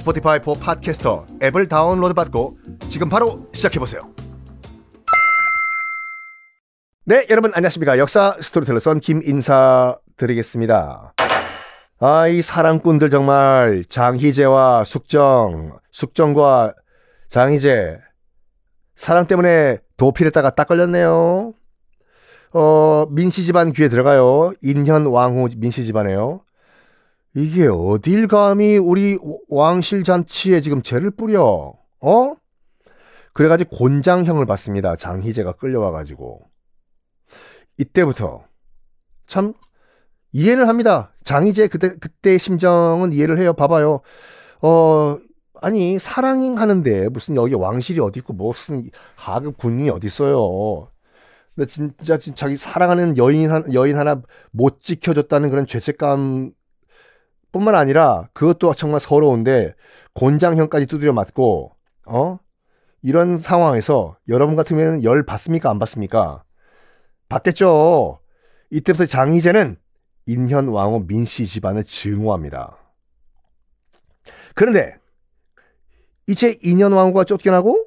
Spotify for Podcasters 앱을 다운로드 받고 지금 바로 시작해보세요. 네, 여러분 안녕하십니까. 역사 스토리텔러 썬김 인사 드리겠습니다. 아, 이 사랑꾼들 정말 장희재와 숙정, 숙정과 장희재 사랑 때문에 도피했다가 딱 걸렸네요. 어, 민씨 집안 귀에 들어가요. 인현 왕후 민씨 집안에요. 이게 어딜 감히 우리 왕실 잔치에 지금 죄를 뿌려? 어? 그래가지고 곤장형을 받습니다. 장희재가 끌려와가지고. 이때부터 참 이해를 합니다. 장희재 그때 그때 심정은 이해를 해요. 봐봐요. 어 아니 사랑하는데 무슨 여기 왕실이 어디 있고 무슨 하급 군인이 어디 있어요. 근데 진짜 진짜 자기 사랑하는 여인 한 여인 하나 못 지켜줬다는 그런 죄책감 뿐만 아니라 그것도 정말 서러운데 곤장형까지 두드려 맞고 어 이런 상황에서 여러분 같으면 열 받습니까 안 받습니까? 받겠죠. 이때부터 장희재는 인현 왕후 민씨 집안을 증오합니다. 그런데 이제 인현 왕후가 쫓겨나고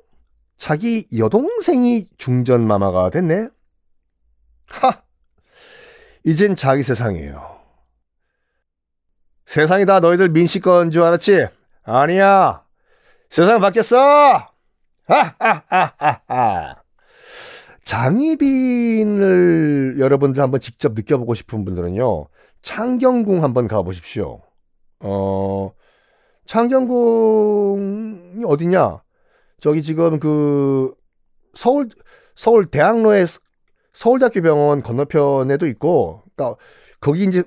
자기 여동생이 중전마마가 됐네. 하! 이젠 자기 세상이에요. 세상이 다 너희들 민씨 건 줄 알았지? 아니야. 세상 바뀌었어! 하하하하하. 장희빈을 여러분들 한번 직접 느껴보고 싶은 분들은요. 창경궁 한번 가보십시오. 어, 창경궁이 어디냐? 저기 지금 그 서울 서울 대학로에 서울대학교 병원 건너편에도 있고, 그러니까 거기 이제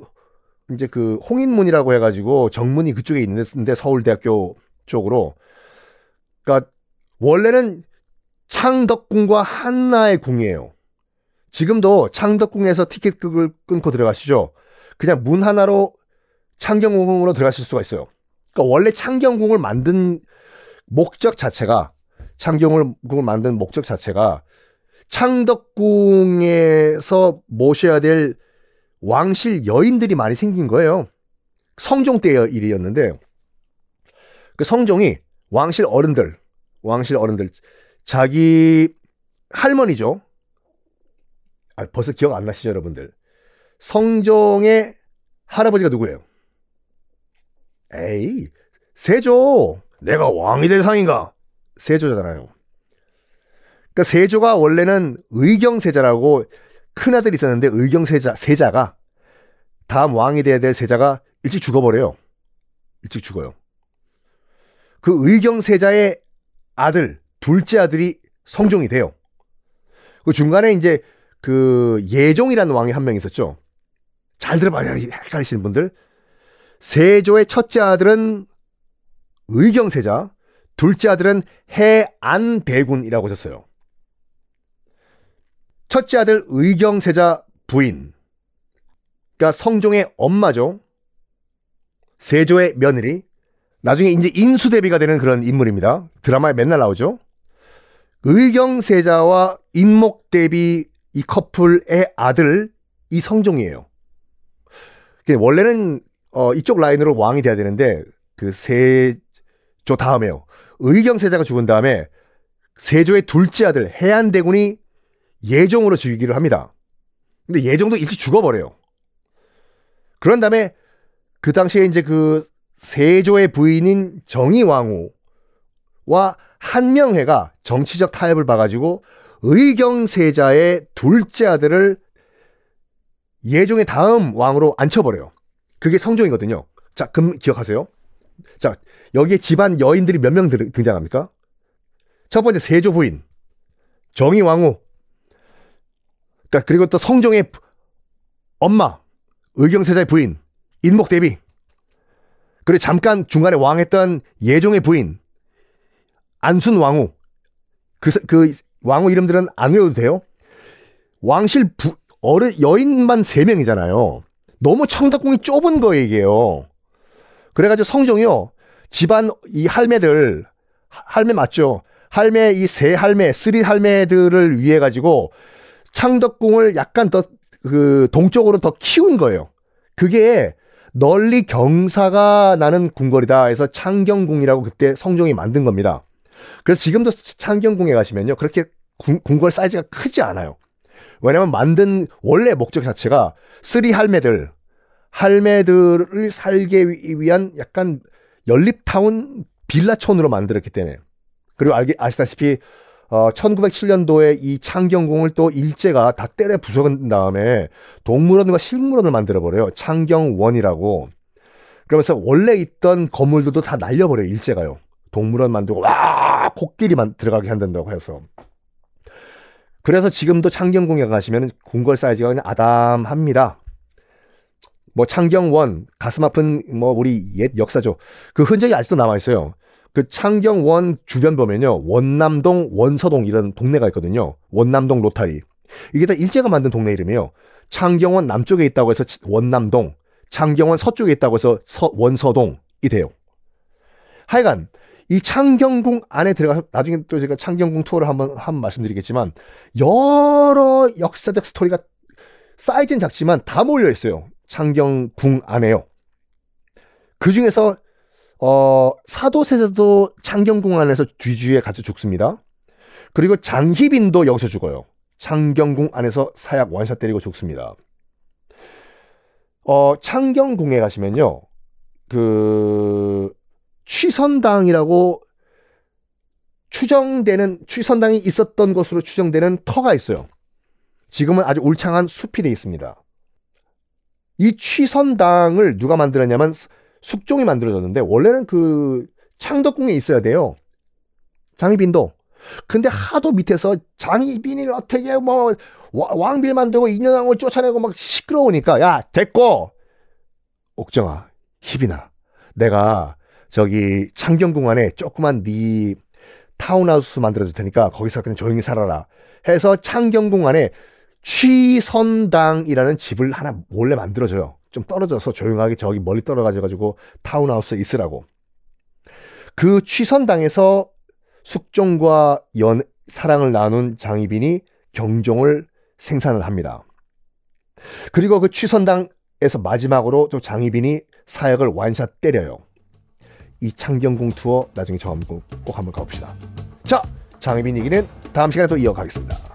이제 그 홍인문이라고 해가지고 정문이 그쪽에 있는데 서울대학교 쪽으로, 그러니까 원래는 창덕궁과 한나의 궁이에요. 지금도 창덕궁에서 티켓극을 끊고 들어가시죠. 그냥 문 하나로 창경궁으로 들어가실 수가 있어요. 그러니까 원래 창경궁을 만든 목적 자체가 창경궁을 만든 목적 자체가 창덕궁에서 모셔야 될 왕실 여인들이 많이 생긴 거예요. 성종 때의 일이었는데 그 성종이 왕실 어른들, 왕실 어른들 자기 할머니죠. 아, 벌써 기억 안 나시죠, 여러분들? 성종의 할아버지가 누구예요? 에이, 세조. 내가 왕이 될 상인가? 세조잖아요. 그러니까 세조가 원래는 의경세자라고 큰 아들이 있었는데 의경 세자 세자가 다음 왕이 돼야 될 세자가 일찍 죽어버려요. 일찍 죽어요. 그 의경 세자의 아들 둘째 아들이 성종이 돼요. 그 중간에 이제 그 예종이라는 왕이 한 명 있었죠. 잘 들어봐요. 헷갈리시는 분들. 세조의 첫째 아들은 의경세자, 둘째 아들은 해안대군이라고 하셨어요. 첫째 아들 의경세자 부인, 그러니까 성종의 엄마죠. 세조의 며느리, 나중에 이제 인수대비가 되는 그런 인물입니다. 드라마에 맨날 나오죠. 의경세자와 인목대비 이 커플의 아들 이 성종이에요. 원래는 어, 이쪽 라인으로 왕이 돼야 되는데 그 세조 다음에요. 의경세자가 죽은 다음에 세조의 둘째 아들 해안대군이 예종으로 죽이기를 합니다. 근데 예종도 일찍 죽어버려요. 그런 다음에 그 당시에 이제 그 세조의 부인인 정의왕후와 한명회가 정치적 타협을 봐가지고 의경세자의 둘째 아들을 예종의 다음 왕으로 앉혀버려요. 그게 성종이거든요. 자, 그럼 기억하세요. 자, 여기에 집안 여인들이 몇 명 등장합니까? 첫 번째 세조 부인, 정의왕후, 그러니까 그리고 또 성종의 엄마, 의경세자의 부인, 인목대비, 그리고 잠깐 중간에 왕했던 예종의 부인, 안순 왕후, 그, 그 왕후 이름들은 안 외워도 돼요. 왕실 부, 어른, 여인만 3명이잖아요. 너무 창덕궁이 좁은 거예요, 이게요. 그래가지고 성종이요. 집안 이 할매들, 할매 맞죠? 할매, 이 세 할매, three 할매들을 위해 가지고 창덕궁을 약간 더 그 동쪽으로 더 키운 거예요. 그게 널리 경사가 나는 궁궐이다 해서 창경궁이라고 그때 성종이 만든 겁니다. 그래서 지금도 창경궁에 가시면요. 그렇게 궁, 궁궐 사이즈가 크지 않아요. 왜냐면 만든 원래 목적 자체가 three 할매들, 할매들을 살게 위한 약간 연립타운 빌라촌으로 만들었기 때문에. 그리고 알기, 아시다시피, 어, 1907년도에 이 창경궁을 또 일제가 다 때려 부숴간 다음에 동물원과 실물원을 만들어버려요. 창경원이라고. 그러면서 원래 있던 건물들도 다 날려버려요. 일제가요. 동물원 만들고, 와! 코끼리만 들어가게 한다고 해서. 그래서 지금도 창경궁에 가시면 궁궐 사이즈가 그냥 아담합니다. 뭐 창경원 가슴 아픈 뭐 우리 옛 역사죠. 그 흔적이 아직도 남아 있어요. 그 창경원 주변 보면요. 원남동, 원서동 이런 동네가 있거든요. 원남동 로타리. 이게 다 일제가 만든 동네 이름이에요. 창경원 남쪽에 있다고 해서 원남동, 창경원 서쪽에 있다고 해서 서, 원서동이 돼요. 하여간 이 창경궁 안에 들어가서 나중에 또 제가 창경궁 투어를 한번 한 말씀드리겠지만 여러 역사적 스토리가 사이즈는 작지만 다 몰려 있어요. 창경궁 안에요. 그 중에서 어, 사도세자도 창경궁 안에서 뒤주에 같이 죽습니다. 그리고 장희빈도 여기서 죽어요. 창경궁 안에서 사약 원샷 때리고 죽습니다. 어, 창경궁에 가시면요. 그 취선당이라고 추정되는 취선당이 있었던 것으로 추정되는 터가 있어요. 지금은 아주 울창한 숲이 되어 있습니다. 이 취선당을 누가 만들었냐면 숙종이 만들어졌는데 원래는 그 창덕궁에 있어야 돼요. 장희빈도. 근데 하도 밑에서 장희빈이 어떻게 뭐 왕빌 만들고 인연왕을 쫓아내고 막 시끄러우니까 야 됐고 옥정아 희빈아 내가 저기 창경궁 안에 조그만 네 타운하우스 만들어줄 테니까 거기서 그냥 조용히 살아라. 해서 창경궁 안에 취선당이라는 집을 하나 몰래 만들어줘요. 좀 떨어져서 조용하게 저기 멀리 떨어가지고 타운하우스 에 있으라고. 그 취선당에서 숙종과 연 사랑을 나눈 장희빈이 경종을 생산을 합니다. 그리고 그 취선당에서 마지막으로 또 장희빈이 사역을 완샷 때려요. 이 창경궁 투어 나중에 저 한번 꼭 한번 가봅시다. 자, 장혜빈 얘기는 다음 시간에 또 이어가겠습니다.